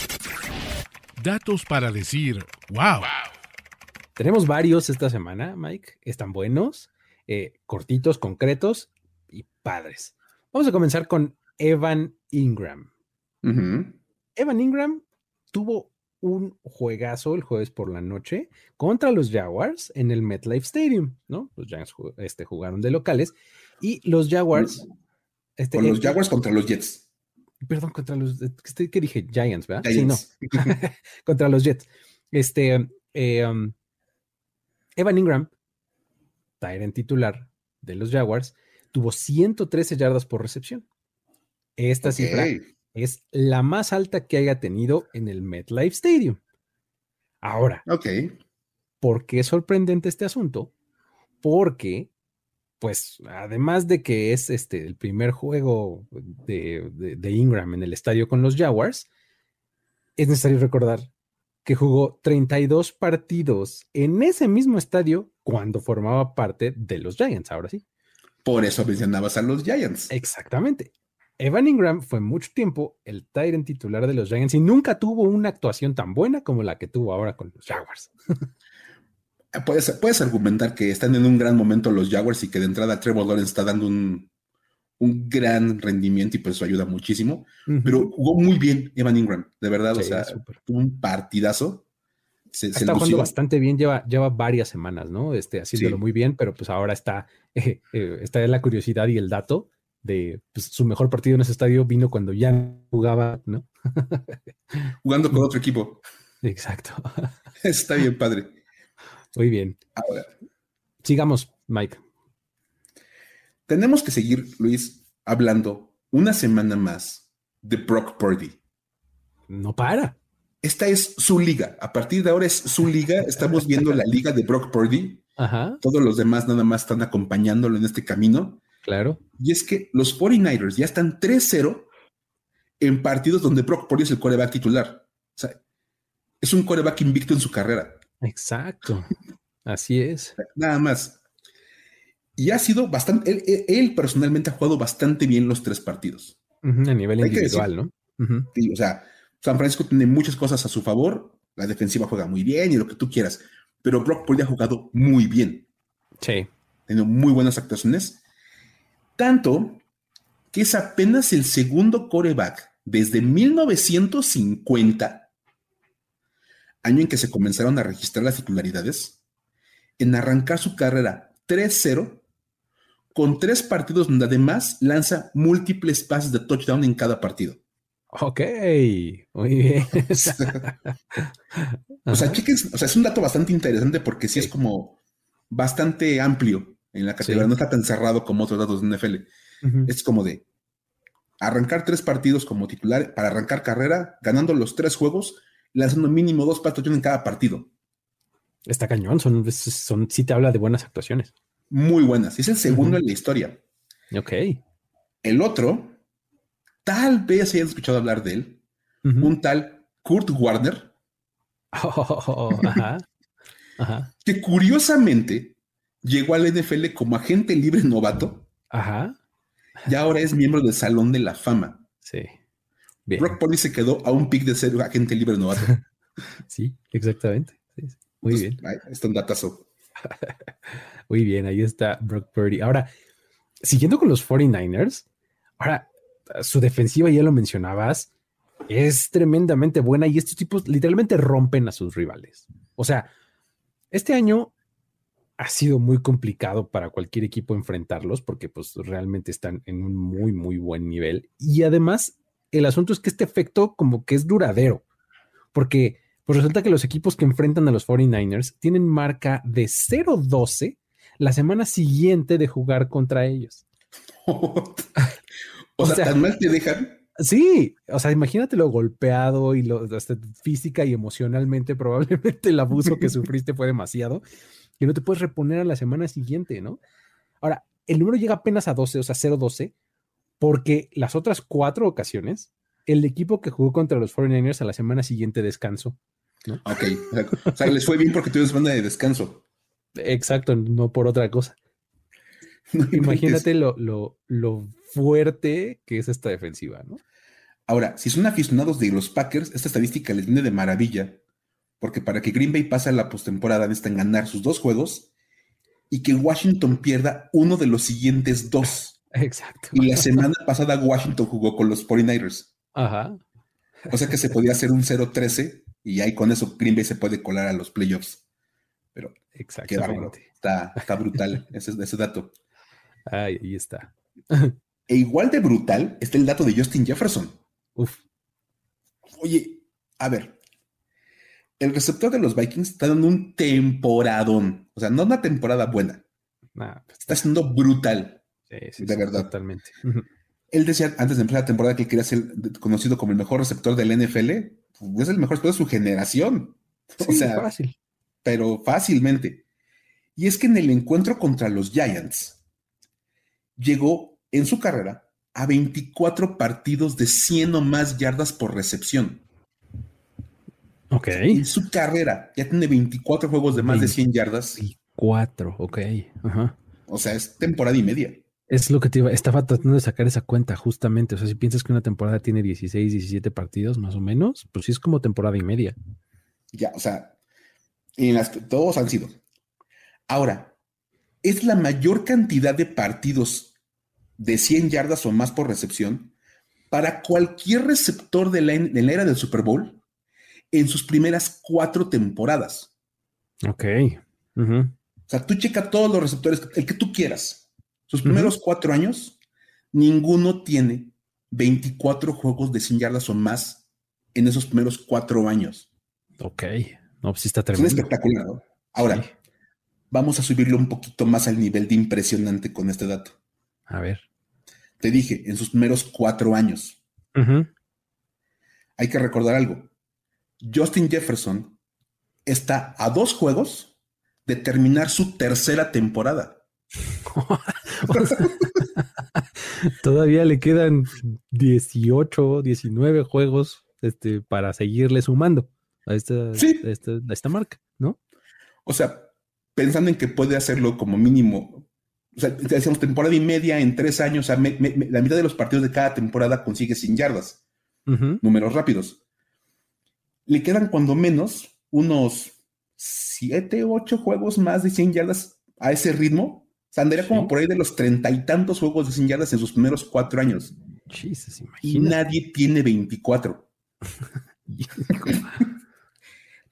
Datos para decir wow. Tenemos varios esta semana, Mike. Están buenos, eh, cortitos, concretos y padres. Vamos a comenzar con Evan Ingram. Evan Ingram tuvo un juegazo el jueves por la noche contra los Jaguars en el MetLife Stadium, ¿no? Los Giants este, jugaron de locales y los Jaguars. Este, con los Jaguars contra los Jets. Perdón, contra los. ¿Qué dije? Giants, ¿verdad? Sí, no. contra los Jets. Este. Eh, um, Evan Ingram, Tyrant titular de los Jaguars, tuvo 113 yardas por recepción. Esta cifra es la más alta que haya tenido en el MetLife Stadium. Ahora, ¿por qué es sorprendente este asunto? Porque, pues, además de que es este el primer juego de, Ingram en el estadio con los Jaguars, es necesario recordar que jugó 32 partidos en ese mismo estadio cuando formaba parte de los Giants, ahora sí. Por eso mencionabas a los Giants. Exactamente. Evan Ingram fue mucho tiempo el Tyrant titular de los Giants y nunca tuvo una actuación tan buena como la que tuvo ahora con los Jaguars. puedes, puedes argumentar que están en un gran momento los Jaguars y que de entrada Trevor Lawrence está dando un, gran rendimiento y pues eso ayuda muchísimo. Pero jugó muy bien Evan Ingram, de verdad, o sea, un partidazo. está jugando bastante bien, lleva, lleva varias semanas, ¿no? Este, haciéndolo muy bien, pero pues ahora está, eh, eh, está en la curiosidad y el dato de pues, su mejor partido en ese estadio vino cuando ya jugaba, ¿no? Jugando con otro equipo. Exacto. Está bien, padre. Muy bien. Ahora. Sigamos, Mike. Tenemos que seguir, Luis, hablando una semana más de Brock Purdy. No para. Esta es su liga. A partir de ahora es su liga. Estamos viendo la liga de Brock Purdy. Ajá. Todos los demás nada más están acompañándolo en este camino. Claro. Y es que los 49ers ya están 3-0 en partidos donde Brock Purdy es el coreback titular. O sea, es un coreback invicto en su carrera. Exacto. Así es. Nada más. Y ha sido bastante, él, personalmente ha jugado bastante bien los tres partidos. a nivel individual, ¿no? Sí, o sea, San Francisco tiene muchas cosas a su favor, la defensiva juega muy bien y lo que tú quieras, pero Brock Purdy ha jugado muy bien. Sí. Tenido muy buenas actuaciones. Tanto que es apenas el segundo coreback desde 1950, año en que se comenzaron a registrar las titularidades, en arrancar su carrera 3-0 con tres partidos donde además lanza múltiples pases de touchdown en cada partido. Ok, muy bien. o sea, chiques, o sea, es un dato bastante interesante porque sí, es como bastante amplio en la categoría, no está tan cerrado como otros datos de NFL. Es como de arrancar tres partidos como titular para arrancar carrera, ganando los tres juegos, lanzando mínimo dos pases en cada partido. Está cañón, son, son, sí te habla de buenas actuaciones muy buenas. Es el segundo en la historia. Ok. El otro, tal vez hayas escuchado hablar de él, un tal Kurt Warner. Oh, ajá. ajá. Que curiosamente llegó al NFL como agente libre novato. Ajá. Y ahora es miembro del Salón de la Fama. Sí. Bien. Brock Purdy se quedó a un pick de ser agente libre novato. sí, exactamente. Muy bien. Está un datazo. Muy bien, ahí está Brock Purdy. Ahora, siguiendo con los 49ers, ahora su defensiva, ya lo mencionabas, es tremendamente buena y estos tipos literalmente rompen a sus rivales. O sea, este año ha sido muy complicado para cualquier equipo enfrentarlos porque pues realmente están en un muy, muy buen nivel. Y además, el asunto es que este efecto como que es duradero, porque pues resulta que los equipos que enfrentan a los 49ers tienen marca de 0-12 la semana siguiente de jugar contra ellos. o, sea, tan mal te dejan. Sí, o sea, imagínate lo golpeado y lo física y emocionalmente, probablemente el abuso que sufriste fue demasiado y no te puedes reponer a la semana siguiente, ¿no? Ahora, el número llega apenas a 12, o sea, 0-12, porque las otras cuatro ocasiones, el equipo que jugó contra los 49ers a la semana siguiente descansó. Ok, o sea, les fue bien porque tuvieron semana de descanso. Exacto, no por otra cosa. Imagínate lo, lo, fuerte que es esta defensiva, ¿no? Ahora, si son aficionados de los Packers, esta estadística les viene de maravilla, porque para que Green Bay pase a la postemporada necesitan ganar sus dos juegos y que Washington pierda uno de los siguientes dos. Exacto. Y la semana pasada Washington jugó con los 49ers. Ajá. O sea que se podía hacer un 0-13 y ahí con eso Green Bay se puede colar a los playoffs. Pero Exactamente. Está, está brutal ese, ese dato. Ahí está. e igual de brutal está el dato de Justin Jefferson. Uf. Oye, a ver. El receptor de los Vikings está dando un temporadón. O sea, no una temporada buena. Pues está siendo brutal. Sí, sí, de verdad. Totalmente. Él decía antes de empezar la temporada que quería ser conocido como el mejor receptor del NFL. Pues, es el mejor receptor de su generación. o sea, fácil. Pero fácilmente. Y es que en el encuentro contra los Giants llegó en su carrera a 24 partidos de 100 o más yardas por recepción. Ok. En su carrera ya tiene 24 juegos de más de 100 yardas. 24, ok. Ajá. O sea, es temporada y media. Es lo que te iba, estaba tratando de sacar esa cuenta justamente. O sea, si piensas que una temporada tiene 16, 17 partidos más o menos, pues sí es como temporada y media. Ya, o sea, en las que todos han sido. Ahora, es la mayor cantidad de partidos de 100 yardas o más por recepción para cualquier receptor de la, era del Super Bowl en sus primeras cuatro temporadas. Ok. O sea, tú checa todos los receptores, el que tú quieras sus primeros cuatro años, ninguno tiene 24 juegos de 100 yardas o más en esos primeros cuatro años. Ok. No, pues sí está tremendo. Es espectacular. ¿no? Ahora, vamos a subirlo un poquito más al nivel de impresionante con este dato. A ver. Te dije, en sus primeros cuatro años. Hay que recordar algo. Justin Jefferson está a dos juegos de terminar su tercera temporada. Todavía le quedan 18, 19 juegos este, para seguirle sumando a esta, a esta, marca, ¿no? O sea, pensando en que puede hacerlo como mínimo, o sea, decíamos temporada y media en tres años, la mitad de los partidos de cada temporada consigue sin yardas, números rápidos. Le quedan cuando menos unos siete, ocho juegos más de 100 yardas a ese ritmo. O sea, andaría como por ahí de los treinta y tantos juegos de 100 yardas en sus primeros cuatro años. y nadie tiene 24.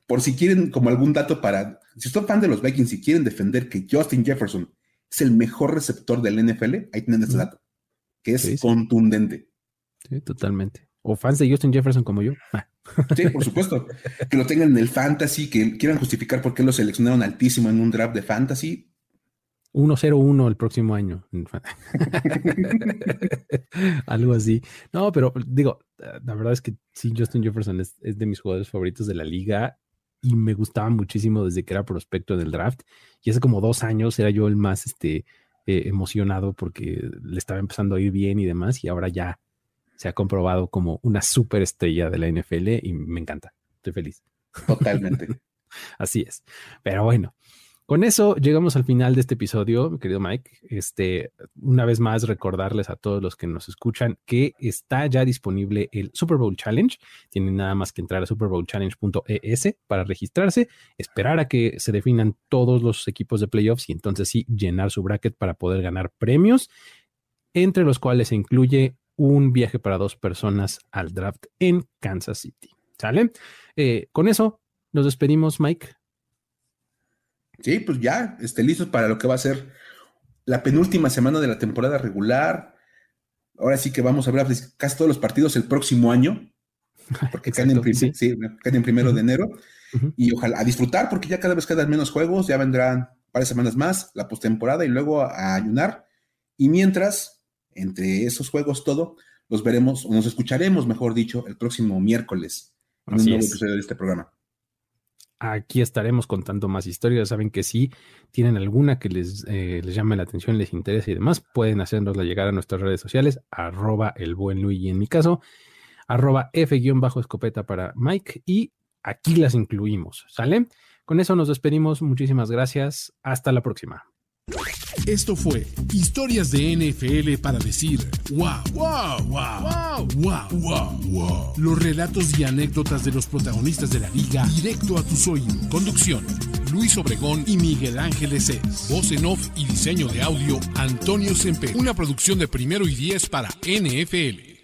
Por si quieren, como algún dato para. Si son fan de los Vikings y quieren defender que Justin Jefferson es el mejor receptor del NFL, ahí tienen este dato, que es contundente. Sí, totalmente. O fans de Justin Jefferson como yo. Ah. Sí, por supuesto. que lo tengan en el fantasy, que quieran justificar por qué lo seleccionaron altísimo en un draft de fantasy. 1-0-1 el próximo año. Algo así. No, pero digo, la verdad es que sí, Justin Jefferson es, de mis jugadores favoritos de la liga y me gustaba muchísimo desde que era prospecto del draft. Y hace como dos años era yo el más este, eh, emocionado porque le estaba empezando a ir bien y demás. Y ahora ya se ha comprobado como una superestrella de la NFL y me encanta. Estoy feliz. Totalmente. Así es. Pero bueno, con eso llegamos al final de este episodio, mi querido Mike. Este, una vez más, recordarles a todos los que nos escuchan que está ya disponible el Super Bowl Challenge. Tienen nada más que entrar a superbowlchallenge.es para registrarse, esperar a que se definan todos los equipos de playoffs y entonces sí llenar su bracket para poder ganar premios, entre los cuales se incluye un viaje para dos personas al draft en Kansas City. ¿Sale? Eh, con eso nos despedimos, Mike. Sí, pues ya, esté listos para lo que va a ser la penúltima semana de la temporada regular. Ahora sí que vamos a ver casi todos los partidos el próximo año, porque caen, en, primero de enero. Y ojalá a disfrutar, porque ya cada vez quedan menos juegos, ya vendrán varias semanas más, la postemporada y luego a, ayunar. Y mientras, entre esos juegos, todo, los veremos, o nos escucharemos, mejor dicho, el próximo miércoles en un nuevo episodio de este programa. Aquí estaremos contando más historias. Saben que si tienen alguna que les, eh, les llame la atención, les interesa y demás, pueden hacernosla llegar a nuestras redes sociales, arroba el buen Luigi en mi caso, arroba F-escopeta para Mike y aquí las incluimos, ¿sale? Con eso nos despedimos. Muchísimas gracias. Hasta la próxima. Esto fue Historias de NFL para decir wow, wow, wow, wow, wow, wow, Los relatos y anécdotas de los protagonistas de la liga directo a tus oídos. Conducción: Luis Obregón y Miguel Ángeles Es. Voz en off y diseño de audio: Antonio Semper. Una producción de primero y diez para NFL.